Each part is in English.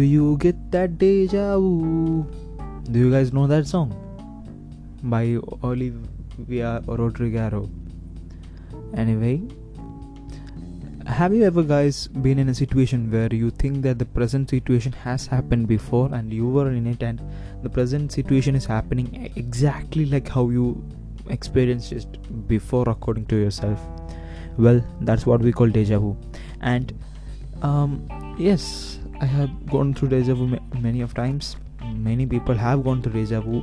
Do you get that deja vu? Do you guys know that song? By Olivia Rodrigo. Anyway, have you ever guys been in a situation where you think that the present situation has happened before and you were in it and the present situation is happening exactly like how you experienced it before according to yourself well that's what we call deja vu and um, yes i have gone through deja vu many of times. Many people have gone through deja vu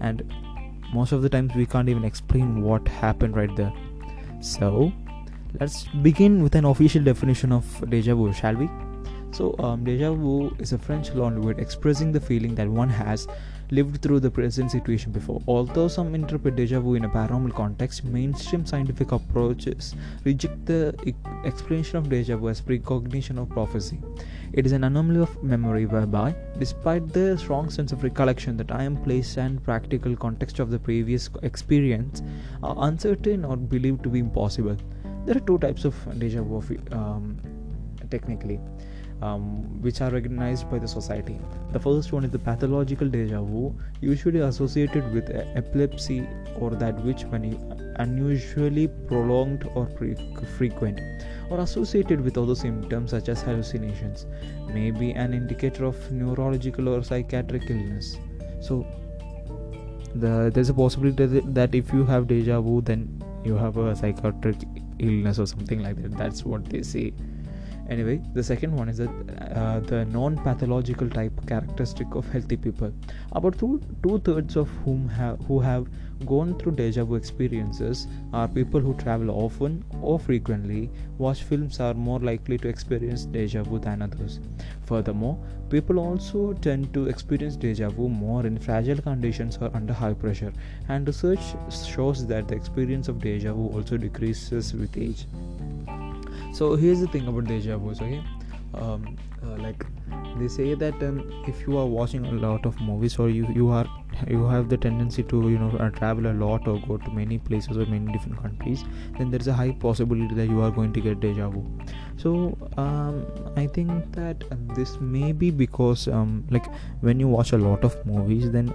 and most of the times we can't even explain what happened right there. So let's begin with an official definition of deja vu shall we so um, deja vu is a french loan word expressing the feeling that one has lived through the present situation before. Although some interpret deja vu in a paranormal context, mainstream scientific approaches reject the explanation of deja vu as precognition of prophecy. It is an anomaly of memory whereby, despite the strong sense of recollection, the time, place, and practical context of the previous experience are uncertain or believed to be impossible. There are two types of deja vu um, technically um, which are recognized by the society. The first one is the pathological deja vu, usually associated with epilepsy or that which when unusually prolonged or pre- frequent or associated with other symptoms such as hallucinations may be an indicator of neurological or psychiatric illness. So the, there's a possibility that if you have deja vu then you have a psychiatric illness or something like that. That's what they say anyway the second one is that uh, the non-pathological type characteristic of healthy people. About two two-thirds of whom have who have gone through deja vu experiences are people who travel often or frequently. Watch films are more likely to experience deja vu than others. Furthermore people also tend to experience deja vu more in fragile conditions or under high pressure and research shows that the experience of deja vu also decreases with age so here's the thing about deja vu okay? Um, uh, like they say that um, if you are watching a lot of movies or you you are you have the tendency to you know uh, travel a lot or go to many places or many different countries then there's a high possibility that you are going to get deja vu. So um, i think that uh, this may be because um, like when you watch a lot of movies then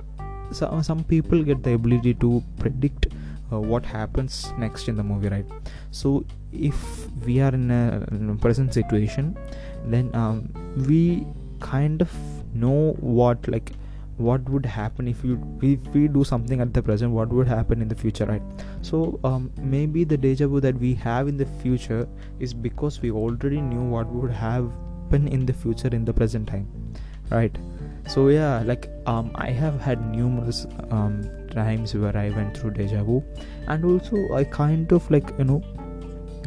so, some people get the ability to predict uh, what happens next in the movie right? So if we are in a, in a present situation then um, we kind of know what like what would happen if you if we do something at the present what would happen in the future right? So um, maybe the deja vu that we have in the future is because we already knew what would happen in the future in the present time right? So yeah like um, i have had numerous um, times where i went through deja vu. And also i kind of like you know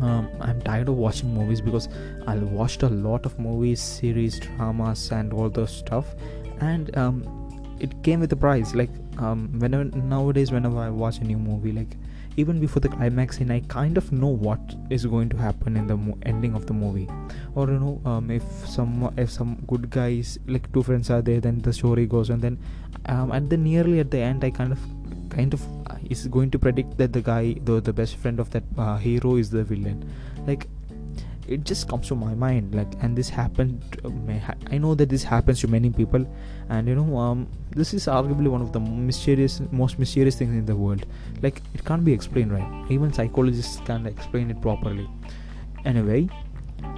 um, i'm tired of watching movies because i watched a lot of movies series dramas and all those stuff. And um, it came with a price. Like um, whenever nowadays whenever i watch a new movie like even before the climax scene i kind of know what is going to happen in the mo- ending of the movie. Or you know um, if some if some good guys like two friends are there then the story goes and then um, at the nearly at the end i kind of kind of uh, is going to predict that the guy the, the best friend of that uh, hero is the villain. Like it just comes to my mind like and this happened i know that this happens to many people and you know um, this is arguably one of the mysterious most mysterious things in the world. Like it can't be explained right? Even psychologists can't explain it properly. Anyway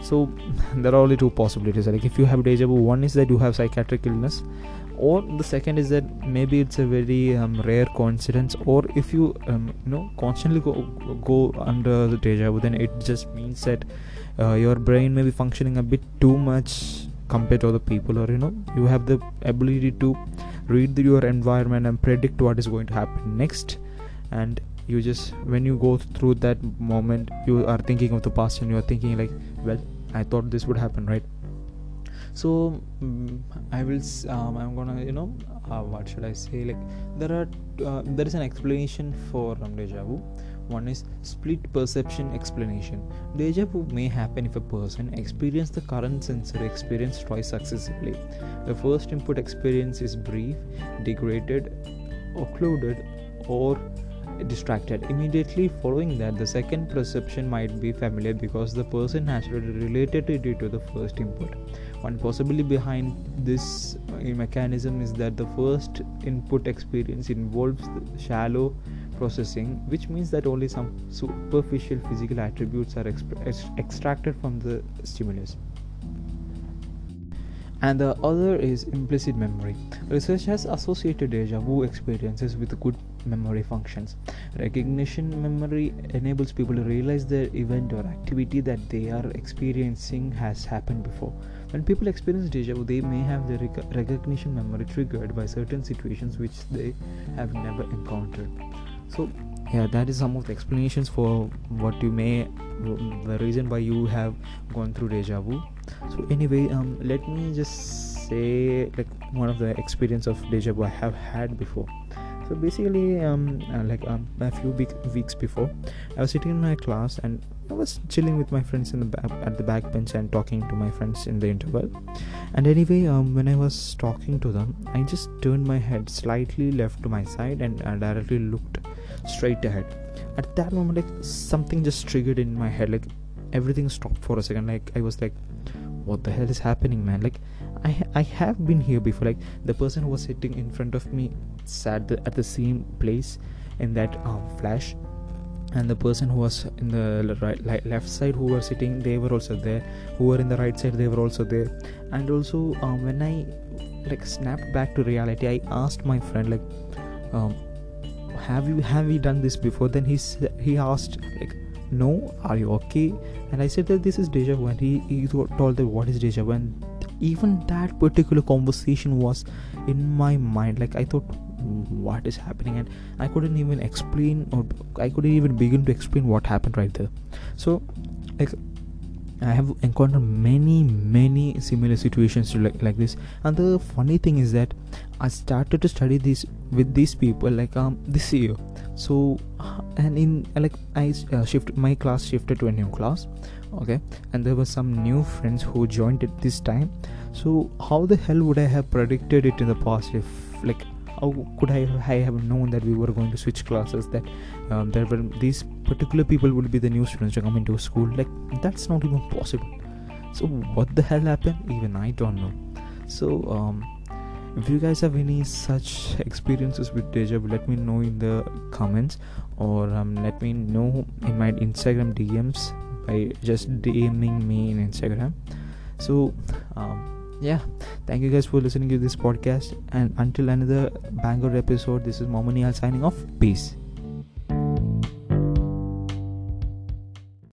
so there are only two possibilities. Like if you have deja vu one is that you have psychiatric illness or the second is that maybe it's a very um, rare coincidence. Or if you um, you know constantly go, go under the deja vu then it just means that uh, your brain may be functioning a bit too much compared to other people. Or you know you have the ability to read your environment and predict what is going to happen next. And you just when you go through that moment you are thinking of the past and you are thinking like well i thought this would happen right so um, i will um, i'm gonna you know uh, what should i say like there are uh, there is an explanation for um, deja vu one is split perception explanation. Deja vu may happen if a person experiences the current sensory experience twice successively. The first input experience is brief, degraded, occluded, or distracted. Immediately following that, the second perception might be familiar because the person naturally related it to the first input. One possibility behind this uh, mechanism is that the first input experience involves shallow processing, which means that only some superficial physical attributes are exp- extracted from the stimulus and the other is implicit memory. Research has associated deja vu experiences with good memory functions. Recognition memory enables people to realize the event or activity that they are experiencing has happened before. When people experience deja vu, they may have the rec- recognition memory triggered by certain situations which they have never encountered. So, yeah, that is some of the explanations for what you may, the reason why you have gone through deja vu so anyway um let me just say like one of the experience of deja vu i have had before so basically um uh, like um, a few weeks before i was sitting in my class and i was chilling with my friends in the back at the back bench and talking to my friends in the interval. And anyway um, when i was talking to them i just turned my head slightly left to my side and uh, directly looked straight ahead. At that moment like something just triggered in my head like everything stopped for a second. Like i was like what the hell is happening man? Like i i have been here before. Like the person who was sitting in front of me sat the, at the same place in that um, flash. And the person who was in the right left side who were sitting they were also there. Who were in the right side they were also there. And also um, when i like snapped back to reality i asked my friend like um, have you have we done this before? Then he he asked like no are you okay? And i said that this is deja vu and he, he told that what is deja vu and even that particular conversation was in my mind. Like i thought what is happening and i couldn't even explain or i couldn't even begin to explain what happened right there so like I have encountered many, many similar situations like, like this. And the funny thing is that I started to study this with these people like um this year. So and in like I uh, shift my class shifted to a new class, okay, and there were some new friends who joined it this time. So how the hell would I have predicted it in the past if like how could I, I have known that we were going to switch classes that um, there were these particular people would be the new students to come into school. Like that's not even possible. So what the hell happened? Even i don't know. So um, if you guys have any such experiences with deja vu let me know in the comments. Or um, let me know in my instagram dms by just dming me in instagram. So um, yeah. Thank you guys for listening to this podcast. And until another banger episode this is momani signing off. Peace